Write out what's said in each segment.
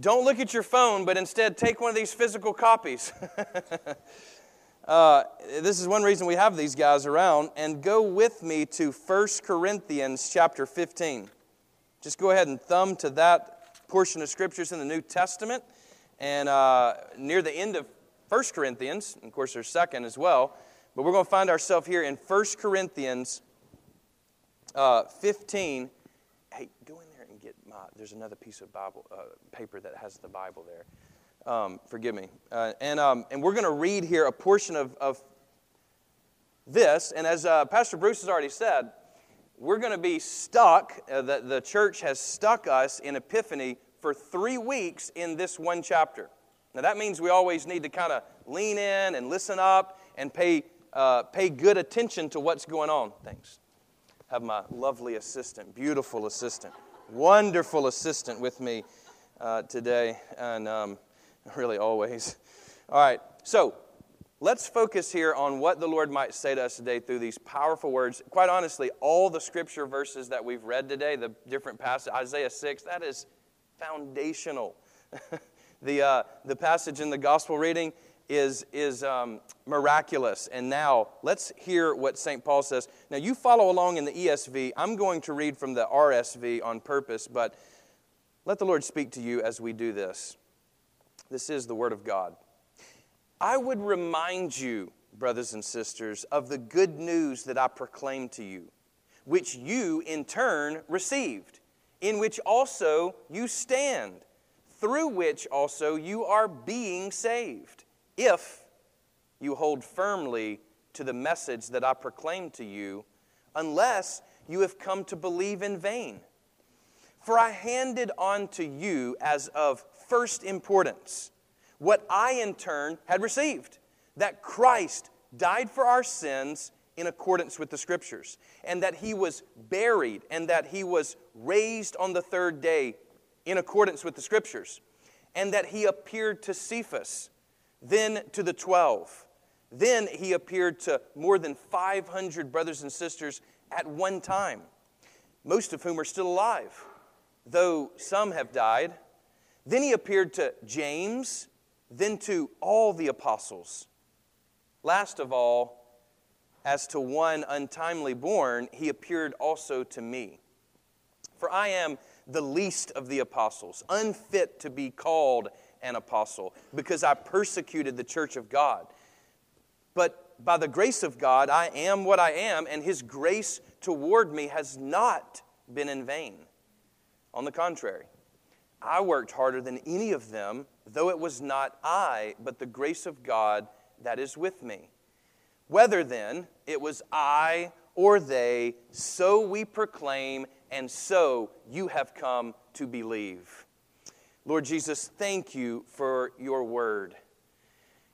don't look at your phone, but instead take one of these physical copies. uh, this is one reason we have these guys around. And go with me to 1 Corinthians chapter 15. Just go ahead and thumb to that portion of scriptures in the New Testament. And uh, near the end of 1 Corinthians, of course, there's second as well, but we're going to find ourselves here in 1 Corinthians uh, 15. Hey, go in my, there's another piece of Bible, uh, paper that has the Bible there. Um, forgive me. Uh, and, um, and we're going to read here a portion of, of this. And as uh, Pastor Bruce has already said, we're going to be stuck, uh, the, the church has stuck us in Epiphany for three weeks in this one chapter. Now, that means we always need to kind of lean in and listen up and pay, uh, pay good attention to what's going on. Thanks. Have my lovely assistant, beautiful assistant, wonderful assistant with me uh, today, and um, really always. All right, so let's focus here on what the Lord might say to us today through these powerful words. Quite honestly, all the scripture verses that we've read today, the different passages, Isaiah 6, that is foundational. the, uh, the passage in the gospel reading is, is um, miraculous. And now let's hear what St. Paul says. Now, you follow along in the ESV. I'm going to read from the RSV on purpose, but let the Lord speak to you as we do this. This is the Word of God. I would remind you, brothers and sisters, of the good news that I proclaimed to you, which you in turn received in which also you stand, through which also you are being saved, if you hold firmly to the message that I proclaimed to you, unless you have come to believe in vain. For I handed on to you as of first importance what I in turn had received that Christ died for our sins in accordance with the scriptures, and that he was buried, and that he was raised on the third day in accordance with the scriptures, and that he appeared to Cephas, then to the twelve. Then he appeared to more than 500 brothers and sisters at one time, most of whom are still alive, though some have died. Then he appeared to James, then to all the apostles. Last of all, as to one untimely born, he appeared also to me. For I am the least of the apostles, unfit to be called an apostle, because I persecuted the church of God. But by the grace of God, I am what I am, and his grace toward me has not been in vain. On the contrary, I worked harder than any of them, though it was not I, but the grace of God that is with me. Whether then it was I or they, so we proclaim, and so you have come to believe. Lord Jesus, thank you for your word.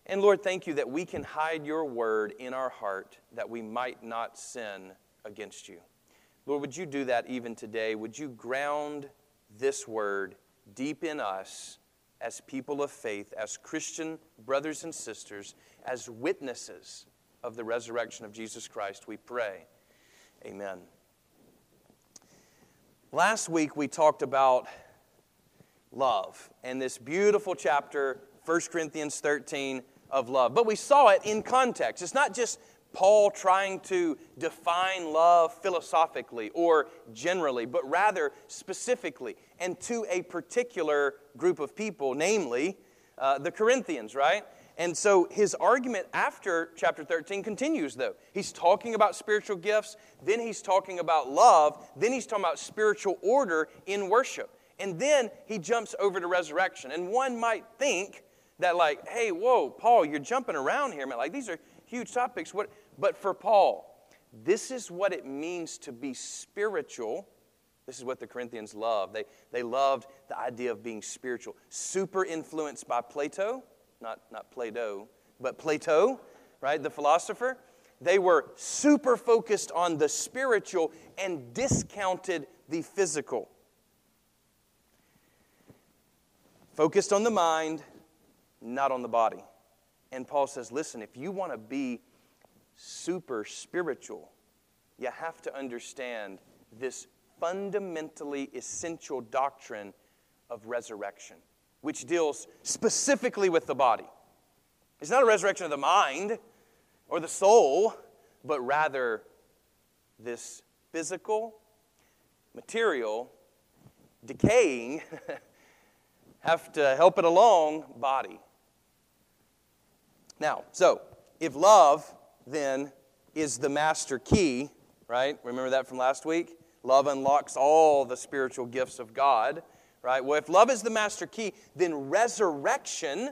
And Lord, thank you that we can hide your word in our heart that we might not sin against you. Lord, would you do that even today? Would you ground this word deep in us as people of faith, as Christian brothers and sisters, as witnesses of the resurrection of Jesus Christ, we pray. Amen. Last week we talked about love and this beautiful chapter, 1 Corinthians 13, of love. But we saw it in context. It's not just Paul trying to define love philosophically or generally, but rather specifically and to a particular group of people, namely uh, the Corinthians, right? And so his argument after chapter 13 continues, though. He's talking about spiritual gifts, then he's talking about love, then he's talking about spiritual order in worship. And then he jumps over to resurrection. And one might think that, like, hey, whoa, Paul, you're jumping around here, man. Like, these are huge topics. What? But for Paul, this is what it means to be spiritual. This is what the Corinthians loved. They, they loved the idea of being spiritual, super influenced by Plato not, not Plato, but Plato, right, the philosopher. They were super focused on the spiritual and discounted the physical. Focused on the mind, not on the body. And Paul says, listen, if you want to be super spiritual, you have to understand this fundamentally essential doctrine of resurrection. which deals specifically with the body. It's not a resurrection of the mind or the soul, but rather this physical, material, decaying, have to help it along body. Now, so if love then is the master key, right? Remember that from last week? Love unlocks all the spiritual gifts of God, right? Well, if love is the master key, then resurrection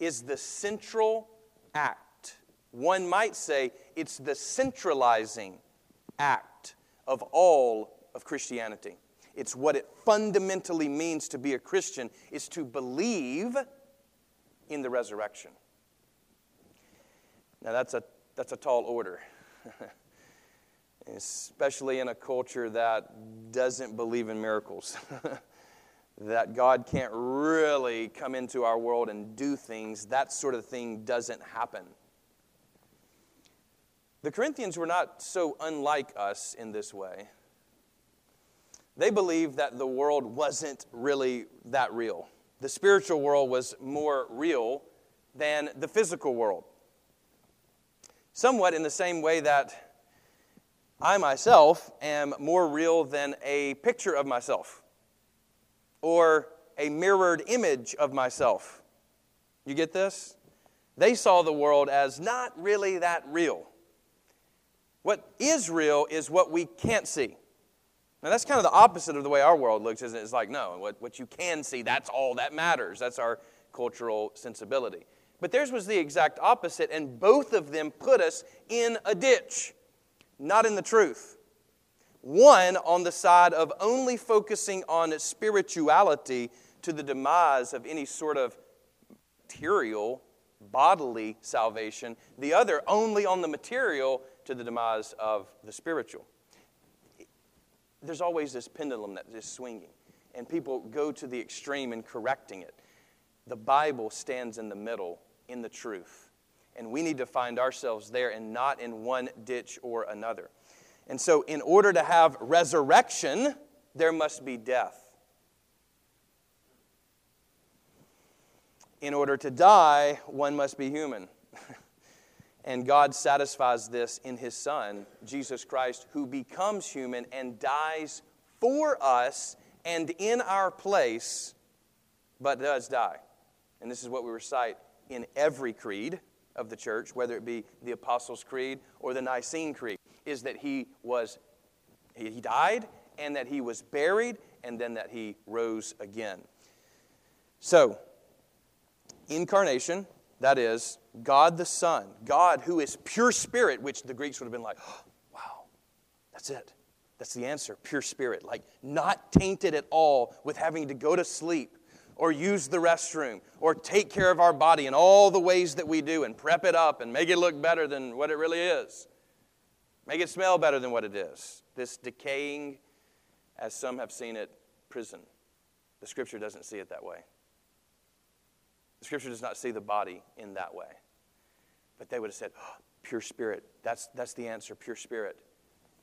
is the central act. One might say it's the centralizing act of all of Christianity. It's what it fundamentally means to be a Christian is to believe in the resurrection. Now that's a that's a tall order. Especially in a culture that doesn't believe in miracles. that God can't really come into our world and do things, that sort of thing doesn't happen. The Corinthians were not so unlike us in this way. They believed that the world wasn't really that real. The spiritual world was more real than the physical world. Somewhat in the same way that I myself am more real than a picture of myself or a mirrored image of myself. You get this? They saw the world as not really that real. What is real is what we can't see. Now, that's kind of the opposite of the way our world looks, isn't it? It's like, no, what, what you can see, that's all that matters. That's our cultural sensibility. But theirs was the exact opposite, and both of them put us in a ditch, not in the truth. One on the side of only focusing on spirituality to the demise of any sort of material, bodily salvation, the other only on the material to the demise of the spiritual. There's always this pendulum that is swinging, and people go to the extreme in correcting it. The Bible stands in the middle in the truth. And we need to find ourselves there and not in one ditch or another. And so, in order to have resurrection, there must be death. In order to die, one must be human. And God satisfies this in His Son, Jesus Christ, who becomes human and dies for us and in our place, but does die. And this is what we recite in every creed of the church, whether it be the Apostles' Creed or the Nicene Creed, is that he was he died and that he was buried and then that he rose again. So, incarnation, that is God the Son, God who is pure spirit, which the Greeks would have been like, oh, wow, that's it. That's the answer, pure spirit, like not tainted at all with having to go to sleep or use the restroom or take care of our body in all the ways that we do and prep it up and make it look better than what it really is. Make it smell better than what it is. This decaying, as some have seen it, prison. The scripture doesn't see it that way. The scripture does not see the body in that way. But they would have said, oh, pure spirit. That's, that's the answer, pure spirit.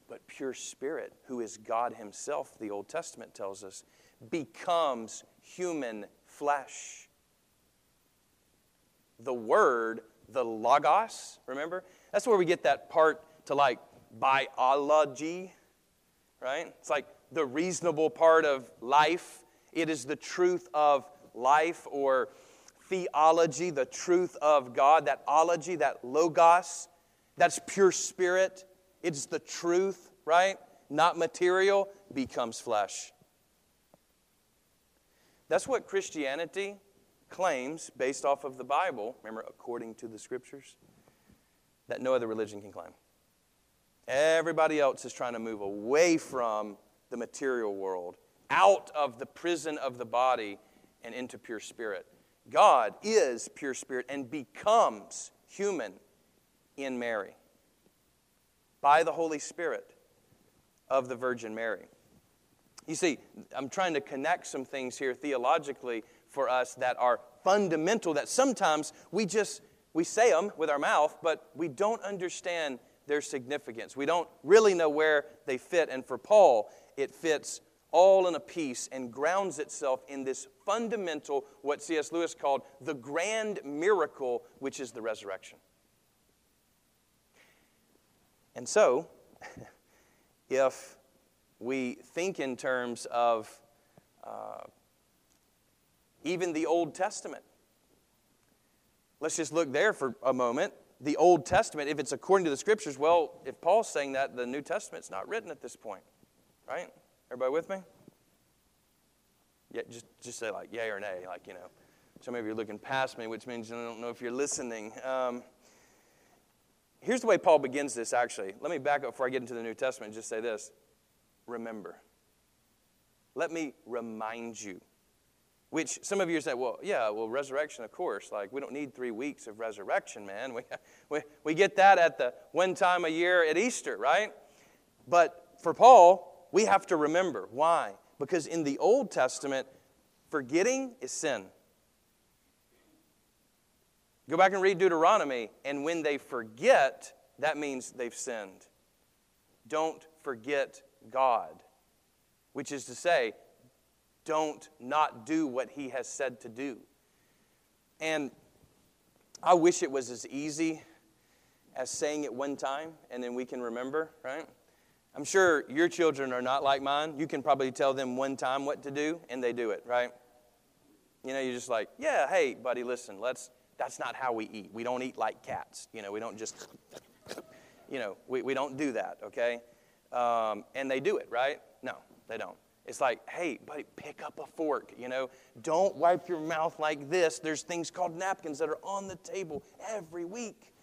But pure spirit, who is God Himself, the Old Testament tells us, becomes human flesh. The word, the logos, remember? That's where we get that part to like biology, right? It's like the reasonable part of life. It is the truth of life or theology, the truth of God, that ology, that logos, that's pure spirit. It's the truth, right? Not material, becomes flesh. That's what Christianity claims based off of the Bible, remember, according to the scriptures, that no other religion can claim. Everybody else is trying to move away from the material world, out of the prison of the body, and into pure spirit. God is pure spirit and becomes human in Mary by the Holy Spirit of the Virgin Mary. You see, I'm trying to connect some things here theologically for us that are fundamental that sometimes we just we say them with our mouth, but we don't understand their significance. We don't really know where they fit. And for Paul, it fits all in a piece and grounds itself in this fundamental, what C.S. Lewis called the grand miracle, which is the resurrection. And so, if we think in terms of uh, even the Old Testament, let's just look there for a moment. The Old Testament, if it's according to the Scriptures, well, if Paul's saying that, the New Testament's not written at this point, right? Everybody with me? Yeah, just, just say like yay or nay, like, you know. Some of you are looking past me, which means I don't know if you're listening. Um, here's the way Paul begins this, actually. Let me back up before I get into the New Testament and just say this Remember. Let me remind you. Which some of you say, well, yeah, well, resurrection, of course. Like, we don't need three weeks of resurrection, man. We, we, we get that at the one time a year at Easter, right? But for Paul, we have to remember. Why? Because in the Old Testament, forgetting is sin. Go back and read Deuteronomy, and when they forget, that means they've sinned. Don't forget God, which is to say, don't not do what He has said to do. And I wish it was as easy as saying it one time and then we can remember, right? I'm sure your children are not like mine. You can probably tell them one time what to do, and they do it, right? You know, you're just like, yeah, hey, buddy, listen, let's, that's not how we eat. We don't eat like cats. You know, we don't just, you know, we, we don't do that, okay? Um, and they do it, right? No, they don't. It's like, hey, buddy, pick up a fork, you know? Don't wipe your mouth like this. There's things called napkins that are on the table every week.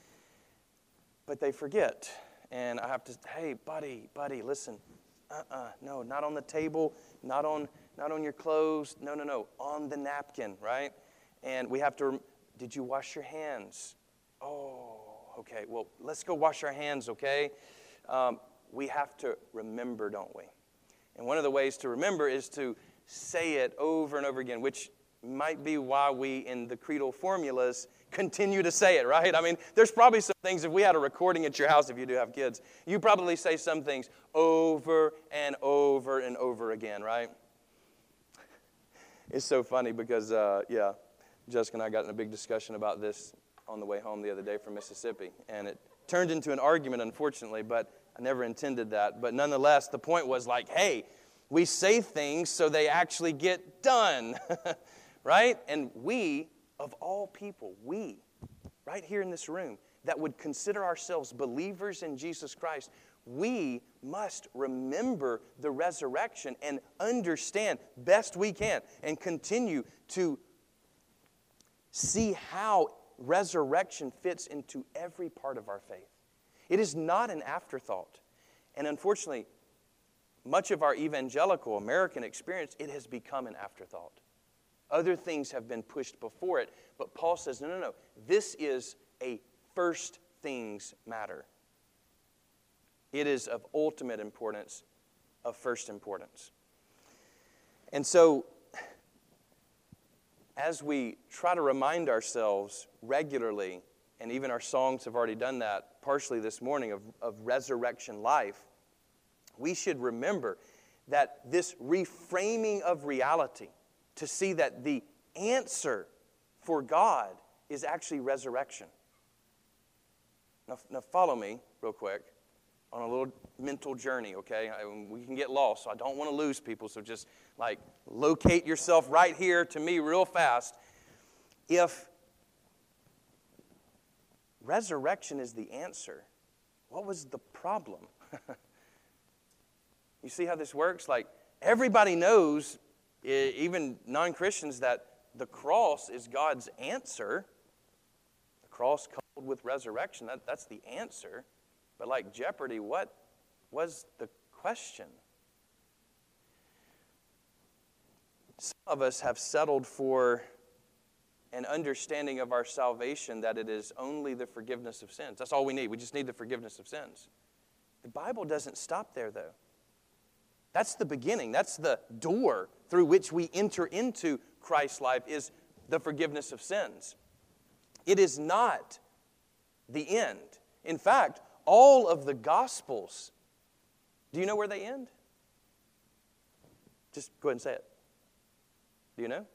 But they forget and I have to, hey, buddy, buddy, listen. Uh-uh, no, not on the table, not on, not on your clothes. No, no, no, on the napkin, right? And we have to, did you wash your hands? Oh, okay. Well, let's go wash our hands, okay? Um, we have to remember, don't we? And one of the ways to remember is to say it over and over again, which might be why we, in the creedal formulas, continue to say it, right? I mean, there's probably some things, if we had a recording at your house, if you do have kids, you probably say some things over and over and over again, right? It's so funny because, uh, yeah, Jessica and I got in a big discussion about this on the way home the other day from Mississippi, and it turned into an argument, unfortunately, but I never intended that. But nonetheless, the point was like, hey, we say things so they actually get done, right? And we of all people, we, right here in this room, that would consider ourselves believers in Jesus Christ, we must remember the resurrection and understand best we can and continue to see how resurrection fits into every part of our faith. It is not an afterthought. And unfortunately, much of our evangelical American experience, it has become an afterthought. Other things have been pushed before it. But Paul says, no, no, no. This is a first things matter. It is of ultimate importance, of first importance. And so, as we try to remind ourselves regularly, and even our songs have already done that partially this morning of, of resurrection life, we should remember that this reframing of reality, to see that the answer for God is actually resurrection. Now, now follow me real quick on a little mental journey, okay? I, we can get lost, so I don't want to lose people, so just like locate yourself right here to me real fast. If resurrection is the answer, what was the problem? you see how this works? Like, everybody knows even non Christians, that the cross is God's answer. The cross coupled with resurrection, that, that's the answer. But like Jeopardy, what was the question? Some of us have settled for an understanding of our salvation that it is only the forgiveness of sins. That's all we need. We just need the forgiveness of sins. The Bible doesn't stop there, though. That's the beginning. That's the door through which we enter into Christ's life is the forgiveness of sins. It is not the end. In fact, all of the gospels, do you know where they end? Just go ahead and say it. Do you know?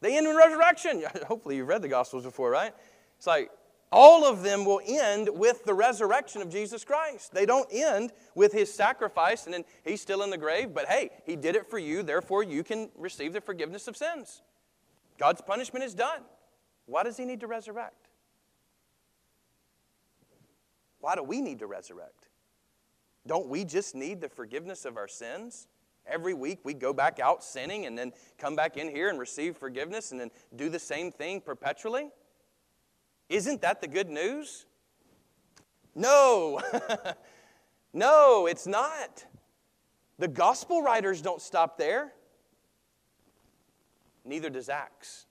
They end in resurrection. Hopefully, you've read the Gospels before, right? It's like all of them will end with the resurrection of Jesus Christ. They don't end with his sacrifice and then he's still in the grave, but hey, he did it for you, therefore you can receive the forgiveness of sins. God's punishment is done. Why does he need to resurrect? Why do we need to resurrect? Don't we just need the forgiveness of our sins? Every week we go back out sinning and then come back in here and receive forgiveness and then do the same thing perpetually? Isn't that the good news? No. no, it's not. The gospel writers don't stop there. Neither does Acts.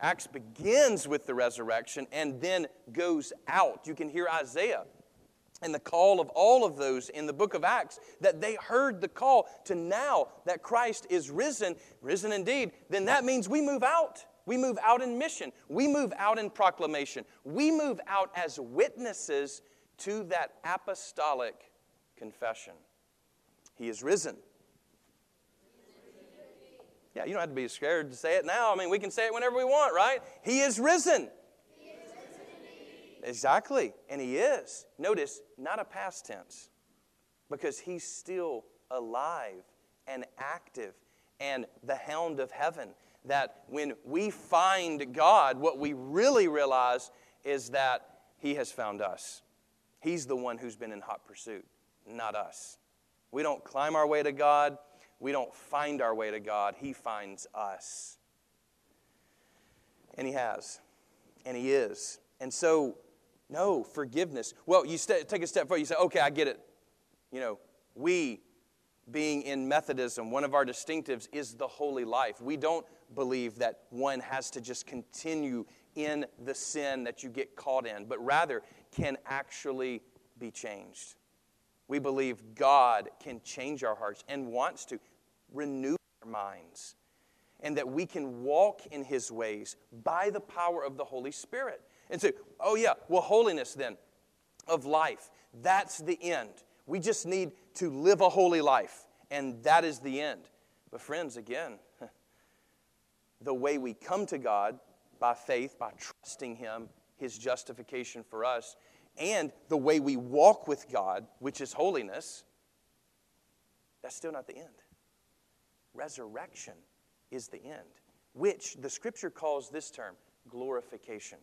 Acts begins with the resurrection and then goes out. You can hear Isaiah and the call of all of those in the book of Acts that they heard the call to now that Christ is risen, risen indeed, then that means we move out. We move out in mission. We move out in proclamation. We move out as witnesses to that apostolic confession. He is risen. Yeah, you don't have to be scared to say it now. I mean, we can say it whenever we want, right? He is risen. Exactly. And he is. Notice, not a past tense, because he's still alive and active and the hound of heaven that when we find God, what we really realize is that He has found us. He's the one who's been in hot pursuit, not us. We don't climb our way to God, we don't find our way to God. He finds us. And He has, and He is. And so, no, forgiveness. Well, you st- take a step forward, you say, okay, I get it. You know, we being in Methodism, one of our distinctives is the holy life. We don't believe that one has to just continue in the sin that you get caught in, but rather can actually be changed. We believe God can change our hearts and wants to renew our minds, and that we can walk in His ways by the power of the Holy Spirit. And say, oh, yeah, well, holiness then of life, that's the end. We just need to live a holy life, and that is the end. But, friends, again, the way we come to God by faith, by trusting Him, His justification for us, and the way we walk with God, which is holiness, that's still not the end. Resurrection is the end, which the scripture calls this term glorification.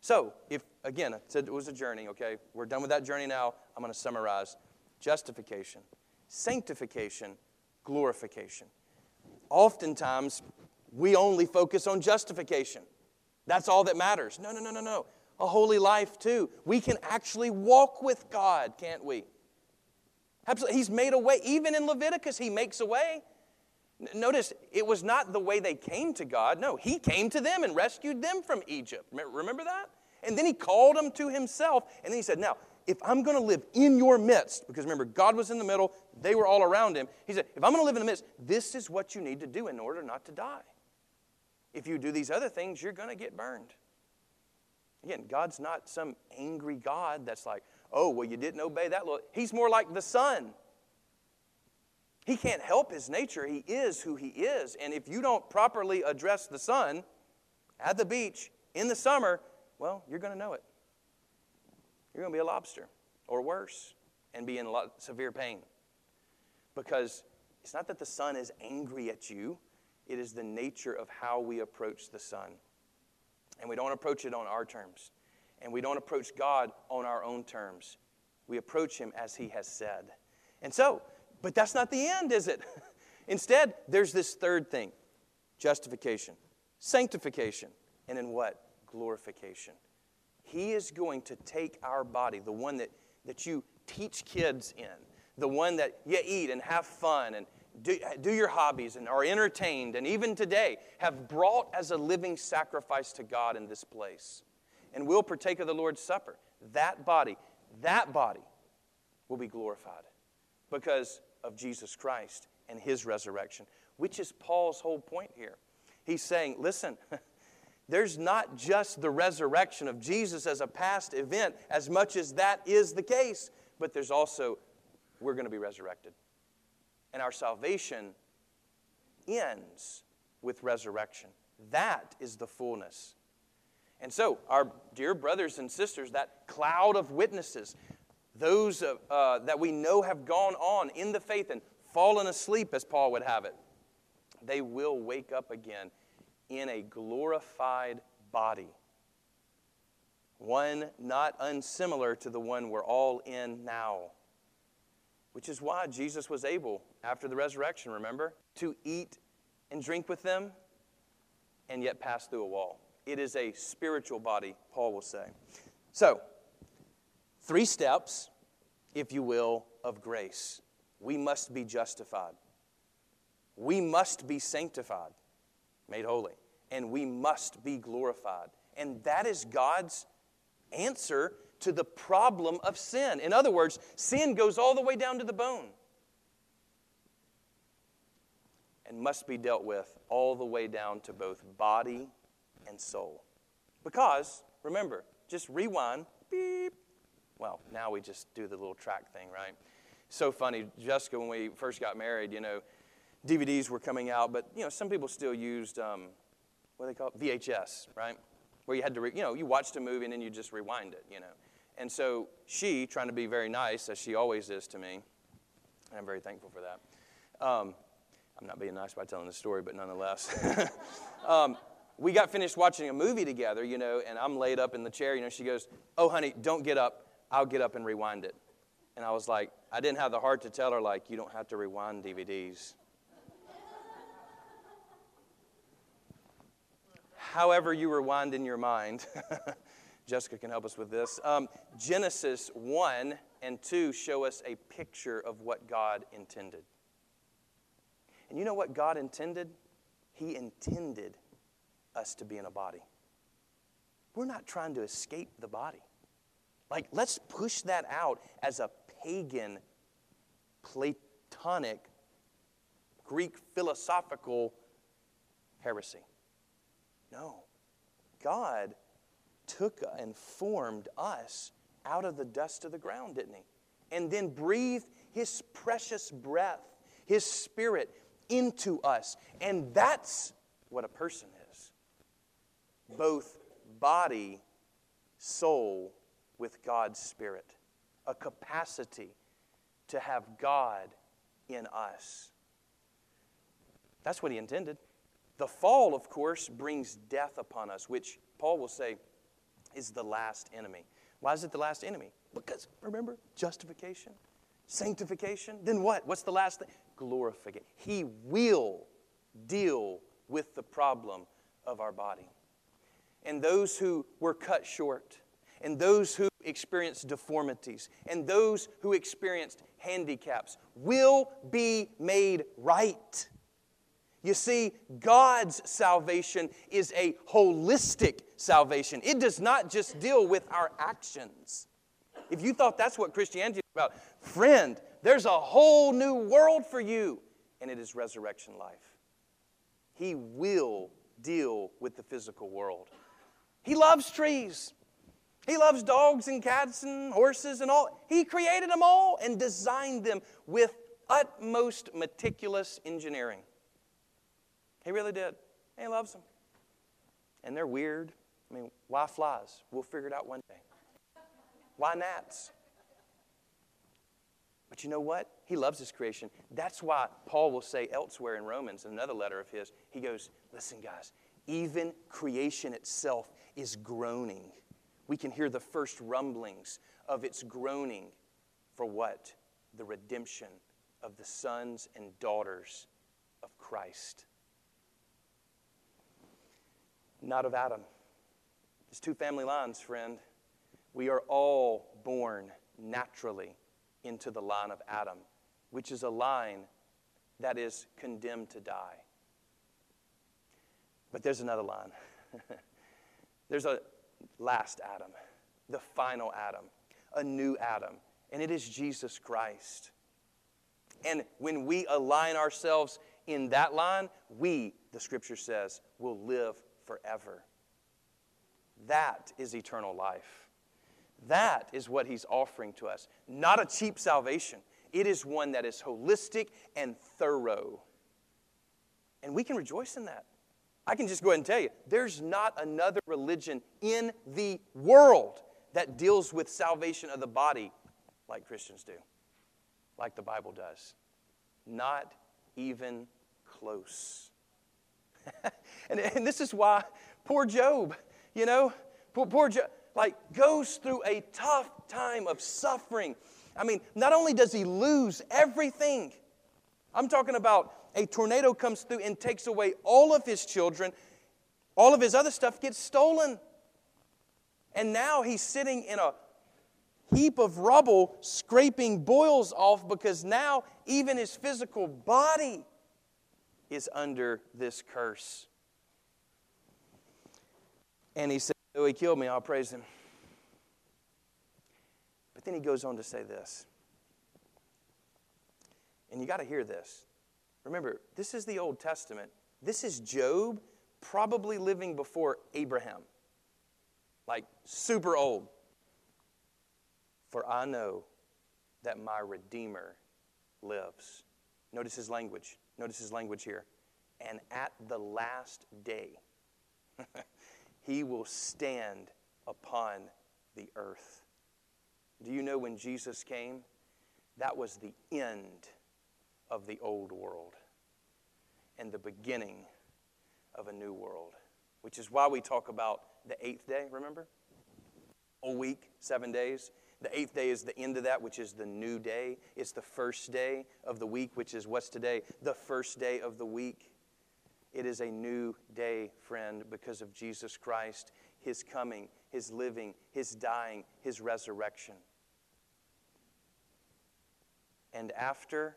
So, if again, it was a journey, okay? We're done with that journey now. I'm going to summarize justification, sanctification, glorification. Oftentimes, we only focus on justification. That's all that matters. No, no, no, no, no. A holy life, too. We can actually walk with God, can't we? Absolutely. He's made a way. Even in Leviticus, He makes a way. Notice, it was not the way they came to God. No, He came to them and rescued them from Egypt. Remember that? And then He called them to Himself. And then He said, Now, if I'm going to live in your midst, because remember, God was in the middle, they were all around Him. He said, If I'm going to live in the midst, this is what you need to do in order not to die. If you do these other things, you're going to get burned. Again, God's not some angry God that's like, oh, well, you didn't obey that law. He's more like the sun. He can't help his nature. He is who he is. And if you don't properly address the sun at the beach in the summer, well, you're going to know it. You're going to be a lobster or worse and be in a lot severe pain. Because it's not that the sun is angry at you, it is the nature of how we approach the sun. And we don't approach it on our terms. And we don't approach God on our own terms. We approach Him as He has said. And so, but that's not the end, is it? Instead, there's this third thing justification, sanctification, and then what? Glorification. He is going to take our body, the one that, that you teach kids in, the one that you eat and have fun and do, do your hobbies and are entertained, and even today have brought as a living sacrifice to God in this place. And will partake of the Lord's Supper. That body, that body will be glorified because of Jesus Christ and his resurrection, which is Paul's whole point here. He's saying, listen, there's not just the resurrection of Jesus as a past event, as much as that is the case, but there's also, we're going to be resurrected. And our salvation ends with resurrection. That is the fullness. And so, our dear brothers and sisters, that cloud of witnesses, those uh, that we know have gone on in the faith and fallen asleep, as Paul would have it, they will wake up again in a glorified body. One not unsimilar to the one we're all in now. Which is why Jesus was able, after the resurrection, remember, to eat and drink with them and yet pass through a wall. It is a spiritual body, Paul will say. So, three steps, if you will, of grace. We must be justified. We must be sanctified, made holy. And we must be glorified. And that is God's answer to the problem of sin. In other words, sin goes all the way down to the bone and must be dealt with all the way down to both body and soul. Because, remember, just rewind, beep. Well, now we just do the little track thing, right? So funny, Jessica, when we first got married, you know, DVDs were coming out, but, you know, some people still used, um, what do they call it? VHS, right? Where you had to, re- you know, you watched a movie and then you just rewind it, you know. And so she, trying to be very nice, as she always is to me, and I'm very thankful for that. Um, I'm not being nice by telling the story, but nonetheless. um, we got finished watching a movie together, you know, and I'm laid up in the chair, you know. She goes, Oh, honey, don't get up. I'll get up and rewind it. And I was like, I didn't have the heart to tell her, like, you don't have to rewind DVDs. However, you rewind in your mind. Jessica can help us with this. Um, Genesis 1 and 2 show us a picture of what God intended. And you know what God intended? He intended us to be in a body. We're not trying to escape the body. Like, let's push that out as a pagan, Platonic, Greek philosophical heresy. No. God took and formed us out of the dust of the ground, didn't He? And then breathed His precious breath, His Spirit, into us. And that's what a person is both body, soul, with God's Spirit, a capacity to have God in us. That's what He intended. The fall, of course, brings death upon us, which Paul will say is the last enemy. Why is it the last enemy? Because, remember, justification, sanctification. Then what? What's the last thing? Glorification. He will deal with the problem of our body. And those who were cut short, and those who experienced deformities, and those who experienced handicaps will be made right. You see, God's salvation is a holistic salvation. It does not just deal with our actions. If you thought that's what Christianity is about, friend, there's a whole new world for you, and it is resurrection life. He will deal with the physical world. He loves trees. He loves dogs and cats and horses and all. He created them all and designed them with utmost meticulous engineering. He really did. He loves them. And they're weird. I mean, why flies? We'll figure it out one day. Why gnats? But you know what? He loves his creation. That's why Paul will say elsewhere in Romans, in another letter of his, he goes, Listen, guys, even creation itself is groaning. We can hear the first rumblings of its groaning for what? The redemption of the sons and daughters of Christ not of Adam. It's two family lines, friend. We are all born naturally into the line of Adam, which is a line that is condemned to die. But there's another line. there's a last Adam, the final Adam, a new Adam, and it is Jesus Christ. And when we align ourselves in that line, we, the scripture says, will live forever. That is eternal life. That is what he's offering to us. Not a cheap salvation, it is one that is holistic and thorough. And we can rejoice in that. I can just go ahead and tell you there's not another religion in the world that deals with salvation of the body like Christians do, like the Bible does. Not even close. and, and this is why poor Job, you know, poor, poor Job, like goes through a tough time of suffering. I mean, not only does he lose everything, I'm talking about a tornado comes through and takes away all of his children, all of his other stuff gets stolen. And now he's sitting in a heap of rubble, scraping boils off because now even his physical body is under this curse. And he said, Though he killed me, I'll praise him. But then he goes on to say this. And you got to hear this. Remember, this is the Old Testament. This is Job probably living before Abraham. Like super old. For I know that my Redeemer lives. Notice his language. Notice his language here. And at the last day, he will stand upon the earth. Do you know when Jesus came? That was the end of the old world and the beginning of a new world, which is why we talk about the eighth day, remember? A week, seven days. The eighth day is the end of that, which is the new day. It's the first day of the week, which is what's today? The first day of the week. It is a new day, friend, because of Jesus Christ, His coming, His living, His dying, His resurrection. And after,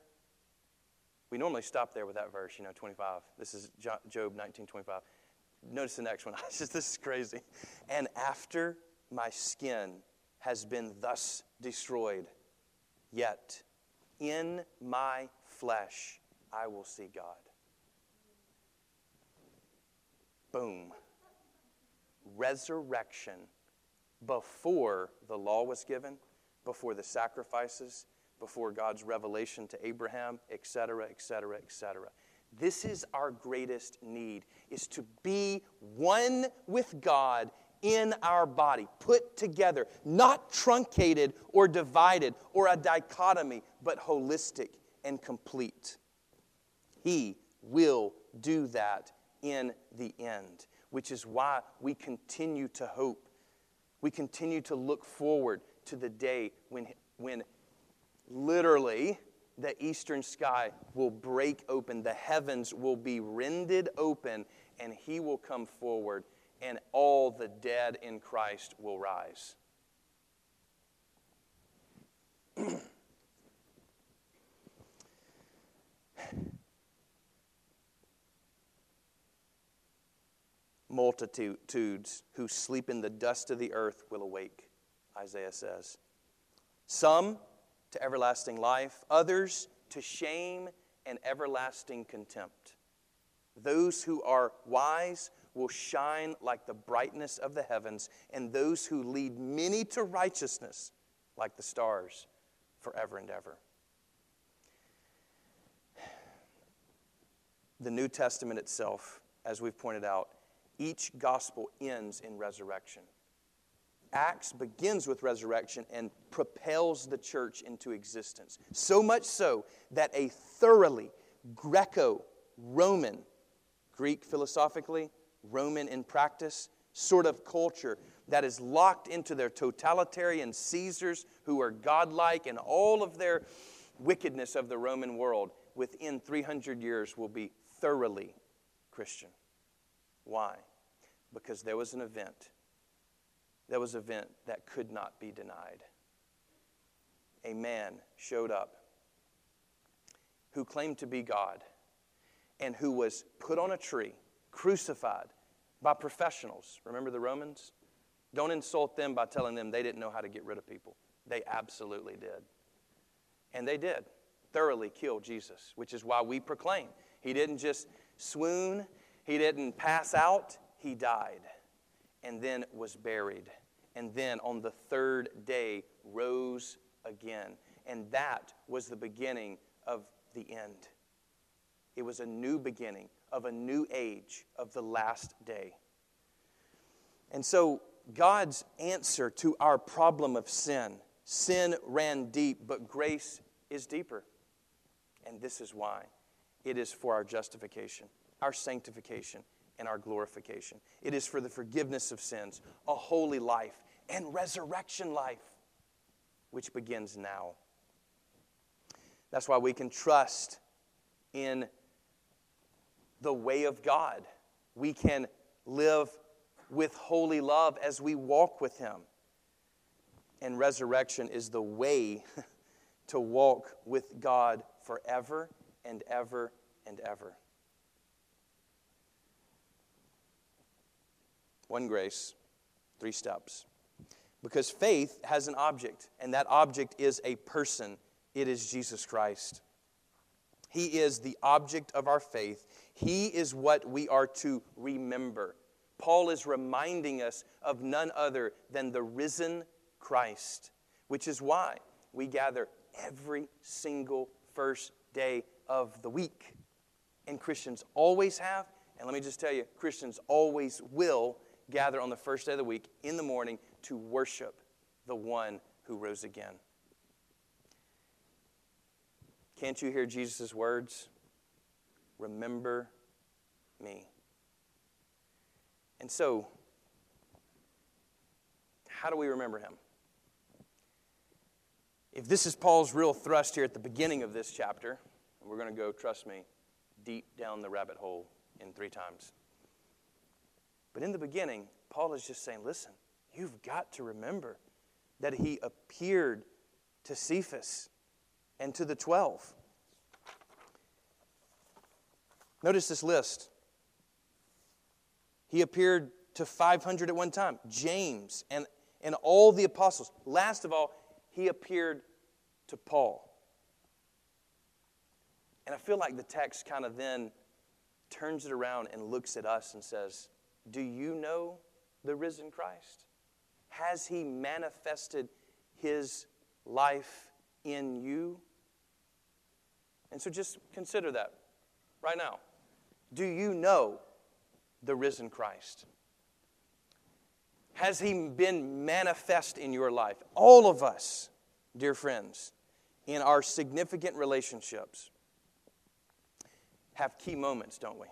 we normally stop there with that verse, you know, 25. This is Job 19, 25. Notice the next one. this is crazy. And after my skin has been thus destroyed, yet in my flesh I will see God. Boom. Resurrection before the law was given, before the sacrifices, before God's revelation to Abraham, etc., etc., etc. This is our greatest need is to be one with God in our body, put together, not truncated or divided or a dichotomy, but holistic and complete. He will do that in the end, which is why we continue to hope. We continue to look forward to the day when, when literally the eastern sky will break open, the heavens will be rended open, and He will come forward and all the dead in Christ will rise. Multitudes who sleep in the dust of the earth will awake, Isaiah says. Some to everlasting life, others to shame and everlasting contempt. Those who are wise will shine like the brightness of the heavens, and those who lead many to righteousness like the stars forever and ever. The New Testament itself, as we've pointed out, each gospel ends in resurrection. Acts begins with resurrection and propels the church into existence. So much so that a thoroughly Greco Roman, Greek philosophically, Roman in practice sort of culture that is locked into their totalitarian Caesars who are godlike and all of their wickedness of the Roman world within 300 years will be thoroughly Christian. Why? Because there was an event. There was an event that could not be denied. A man showed up who claimed to be God and who was put on a tree, crucified, by professionals. Remember the Romans? Don't insult them by telling them they didn't know how to get rid of people. They absolutely did. And they did thoroughly kill Jesus, which is why we proclaim. He didn't just swoon, he didn't pass out, he died and then was buried. And then on the third day rose again. And that was the beginning of the end. It was a new beginning, of a new age of the last day. And so, God's answer to our problem of sin sin ran deep, but grace is deeper. And this is why it is for our justification, our sanctification, and our glorification. It is for the forgiveness of sins, a holy life, and resurrection life, which begins now. That's why we can trust in the way of God. We can live with holy love as we walk with Him. And resurrection is the way to walk with God forever and ever and ever. One grace, three steps. Because faith has an object, and that object is a person. It is Jesus Christ. He is the object of our faith. He is what we are to remember. Paul is reminding us of none other than the risen Christ, which is why we gather every single first day of the week. And Christians always have, and let me just tell you, Christians always will gather on the first day of the week in the morning to worship the one who rose again. Can't you hear Jesus' words? Remember me. And so, how do we remember him? If this is Paul's real thrust here at the beginning of this chapter, we're going to go, trust me, deep down the rabbit hole in three times. But in the beginning, Paul is just saying, listen, you've got to remember that he appeared to Cephas and to the 12. Notice this list. He appeared to 500 at one time, James and, and all the apostles. Last of all, he appeared to Paul. And I feel like the text kind of then turns it around and looks at us and says, Do you know the risen Christ? Has he manifested his life in you? And so just consider that right now. Do you know the risen Christ? Has he been manifest in your life? All of us, dear friends, in our significant relationships, have key moments, don't we?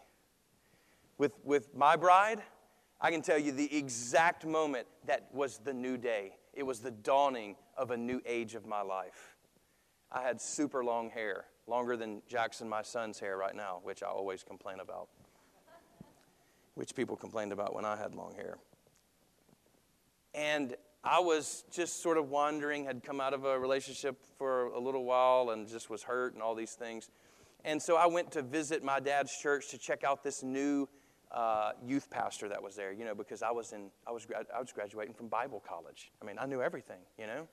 With, with my bride, I can tell you the exact moment that was the new day. It was the dawning of a new age of my life. I had super long hair, longer than Jackson, my son's hair right now, which I always complain about which people complained about when I had long hair. And I was just sort of wandering, had come out of a relationship for a little while and just was hurt and all these things. And so I went to visit my dad's church to check out this new uh, youth pastor that was there, you know, because I was in, I was, I was graduating from Bible college. I mean, I knew everything, you know.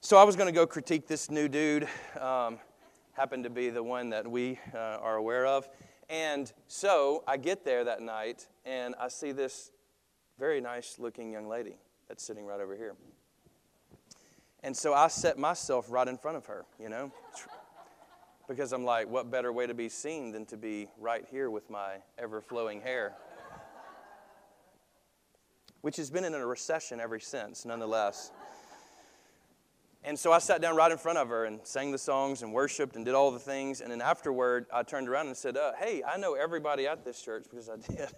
So I was going to go critique this new dude. Um, happened to be the one that we uh, are aware of. And so I get there that night and I see this very nice looking young lady that's sitting right over here. And so I set myself right in front of her, you know, because I'm like, what better way to be seen than to be right here with my ever flowing hair? Which has been in a recession ever since, nonetheless. And so I sat down right in front of her and sang the songs and worshiped and did all the things. And then afterward, I turned around and said, uh, Hey, I know everybody at this church because I did,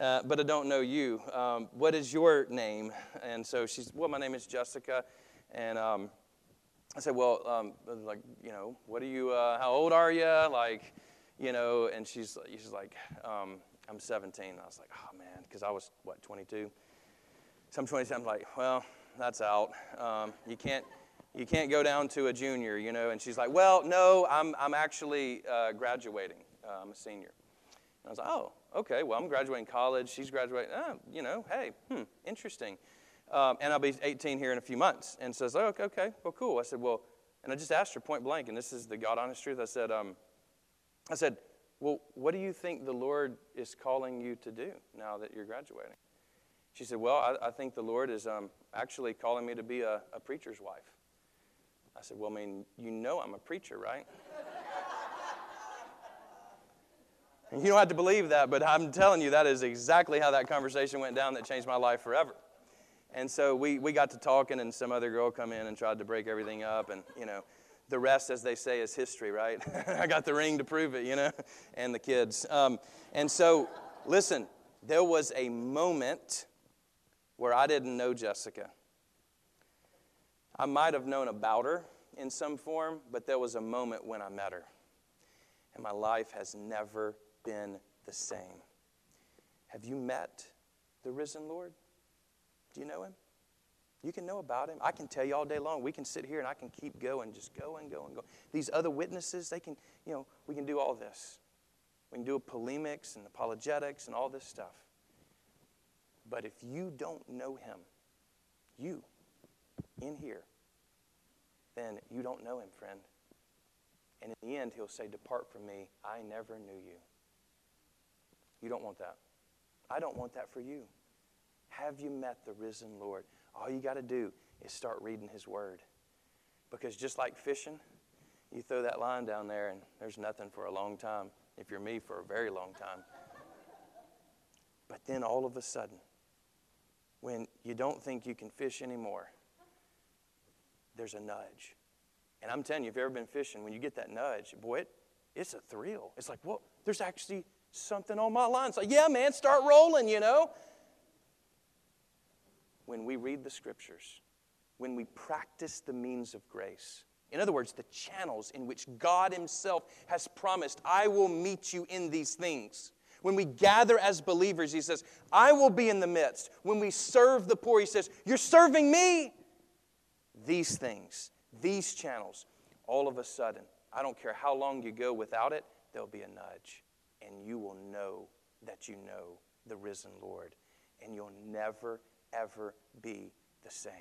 uh, but I don't know you. Um, what is your name? And so she's, Well, my name is Jessica. And um, I said, Well, um, like, you know, what are you, uh, how old are you? Like, you know, and she's, she's like, um, I'm 17. I was like, Oh, man, because I was, what, 22? So I'm 27. I'm like, Well, that's out. Um, you can't you can't go down to a junior, you know. And she's like, well, no, I'm, I'm actually uh, graduating. Uh, I'm a senior. And I was like, oh, okay, well, I'm graduating college. She's graduating. Oh, you know, hey, hmm, interesting. Um, and I'll be 18 here in a few months. And says, okay, okay, well, cool. I said, well, and I just asked her point blank, and this is the God honest truth. I said, um, I said, well, what do you think the Lord is calling you to do now that you're graduating? She said, well, I, I think the Lord is um, actually calling me to be a, a preacher's wife. I said, Well, I mean, you know I'm a preacher, right? You don't have to believe that, but I'm telling you, that is exactly how that conversation went down that changed my life forever. And so we, we got to talking, and some other girl come in and tried to break everything up. And, you know, the rest, as they say, is history, right? I got the ring to prove it, you know, and the kids. Um, and so, listen, there was a moment where I didn't know Jessica. I might have known about her in some form, but there was a moment when I met her. And my life has never been the same. Have you met the risen Lord? Do you know him? You can know about him. I can tell you all day long. We can sit here and I can keep going, just go and go and go. These other witnesses, they can, you know, we can do all this. We can do polemics and apologetics and all this stuff. But if you don't know him, you, in here, then you don't know him, friend. And in the end, he'll say, Depart from me. I never knew you. You don't want that. I don't want that for you. Have you met the risen Lord? All you got to do is start reading his word. Because just like fishing, you throw that line down there and there's nothing for a long time. If you're me, for a very long time. But then all of a sudden, when you don't think you can fish anymore, there's a nudge. And I'm telling you, if you've ever been fishing, when you get that nudge, boy, it, it's a thrill. It's like, well, there's actually something on my line. It's like, yeah, man, start rolling, you know? When we read the scriptures, when we practice the means of grace, in other words, the channels in which God Himself has promised, I will meet you in these things. When we gather as believers, He says, I will be in the midst. When we serve the poor, He says, You're serving me these things, these channels, all of a sudden, I don't care how long you go without it, there'll be a nudge. And you will know that you know the risen Lord. And you'll never, ever be the same.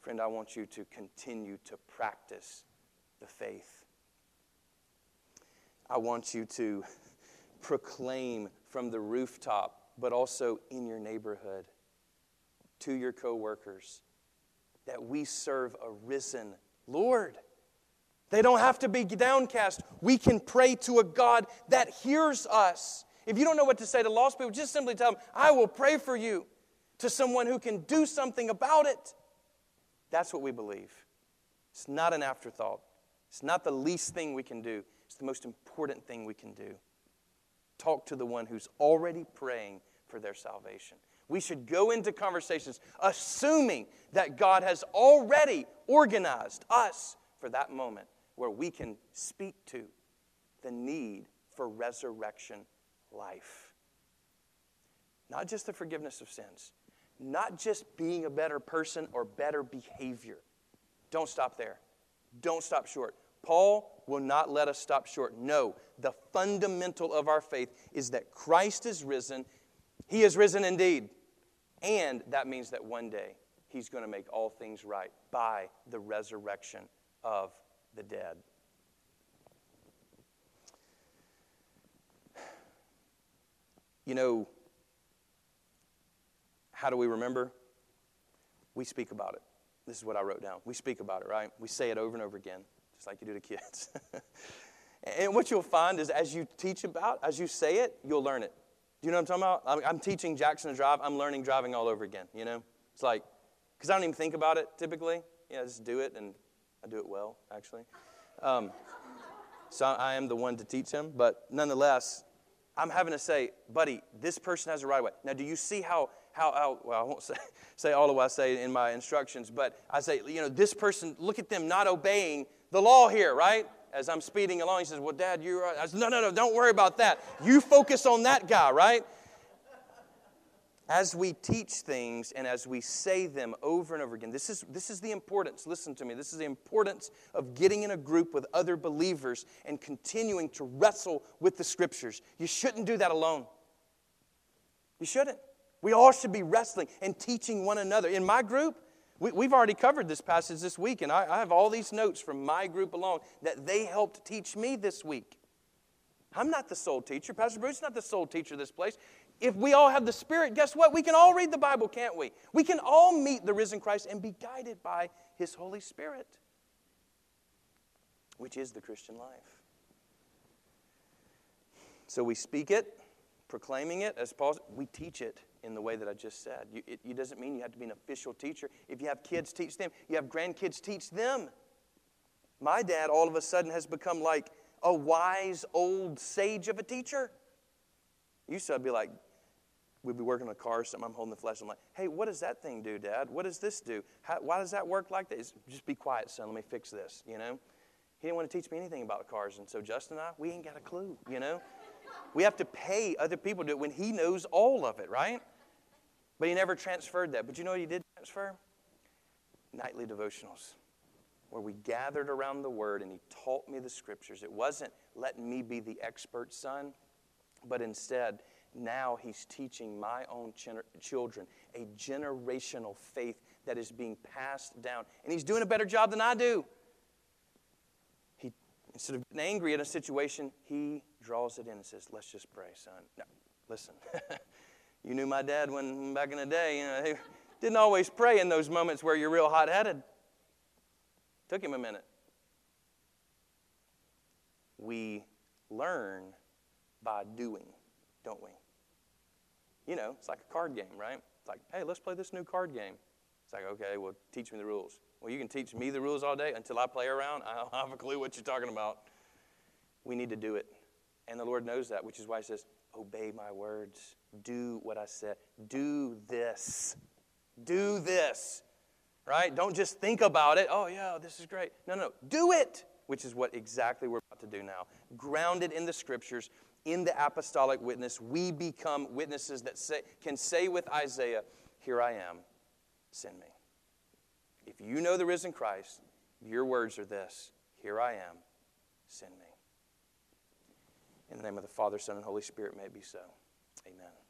Friend, I want you to continue to practice the faith. I want you to proclaim from the rooftop, but also in your neighborhood, to your coworkers, that we serve a risen Lord. They don't have to be downcast. We can pray to a God that hears us. If you don't know what to say to lost people, just simply tell them, I will pray for you to someone who can do something about it. That's what we believe. It's not an afterthought, it's not the least thing we can do, it's the most important thing we can do. Talk to the one who's already praying for their salvation. We should go into conversations assuming that God has already organized us for that moment where we can speak to the need for resurrection life. Not just the forgiveness of sins, not just being a better person or better behavior. Don't stop there. Don't stop short. Paul will not let us stop short. No, the fundamental of our faith is that Christ is risen. He is risen indeed. And that means that one day he's going to make all things right by the resurrection of the dead. You know, how do we remember? We speak about it. This is what I wrote down. We speak about it, right? We say it over and over again, just like you do to kids. and what you'll find is as you teach about, as you say it, you'll learn it. Do you know what I'm talking about? I'm, teaching Jackson to drive. I'm learning driving all over again, you know? It's like, because I don't even think about it typically. Yeah, I just do it, and I do it well, actually. Um, so I am the one to teach him, but nonetheless, I'm having to say, buddy, this person has a right of way. Now, do you see how, how, how well, I won't say, say all of what I say in my instructions, but I say, you know, this person, look at them not obeying the law here, right? as I'm speeding along, he says, Well, Dad, you're right. I said, No, no, no, don't worry about that. You focus on that guy, right? As we teach things and as we say them over and over again, this is, this is the importance, listen to me, this is the importance of getting in a group with other believers and continuing to wrestle with the scriptures. You shouldn't do that alone. You shouldn't. We all should be wrestling and teaching one another. In my group, we, have already covered this passage this week, and I, I have all these notes from my group alone that they helped teach me this week. I'm not the sole teacher. Pastor Bruce is not the sole teacher of this place. If we all have the Spirit, guess what? We can all read the Bible, can't we? We can all meet the risen Christ and be guided by His Holy Spirit, which is the Christian life. So we speak it, proclaiming it, as Paul we teach it in the way that I just said. You, it, it doesn't mean you have to be an official teacher. If you have kids, teach them. You have grandkids, teach them. My dad all of a sudden has become like a wise old sage of a teacher. Used to be like, we'd be working on a car or something. I'm holding the flesh. I'm like, hey, what does that thing do, Dad? What does this do? How, why does that work like this? Just be quiet, son. Let me fix this, you know? He didn't want to teach me anything about cars. And so Justin and I, we ain't got a clue, you know? We have to pay other people to do it when he knows all of it, right? But he never transferred that. But you know what he did transfer? Nightly devotionals, where we gathered around the Word and he taught me the Scriptures. It wasn't letting me be the expert son, but instead, now he's teaching my own children a generational faith that is being passed down. And he's doing a better job than I do. He, instead of getting angry at a situation, he draws it in and says, Let's just pray, son. Now, listen. You knew my dad when back in the day, you know, he didn't always pray in those moments where you're real hot headed. Took him a minute. We learn by doing, don't we? You know, it's like a card game, right? It's like, hey, let's play this new card game. It's like, okay, well, teach me the rules. Well, you can teach me the rules all day until I play around. I don't have a clue what you're talking about. We need to do it. And the Lord knows that, which is why He says, obey my words. Do what I said. Do this. Do this. Right? Don't just think about it. Oh, yeah, this is great. No, no, do it, which is what exactly we're about to do now. Grounded in the scriptures, in the apostolic witness, we become witnesses that say, can say with Isaiah, Here I am, send me. If you know the risen Christ, your words are this Here I am, send me. In the name of the Father, Son, and Holy Spirit, may it be so. Amen.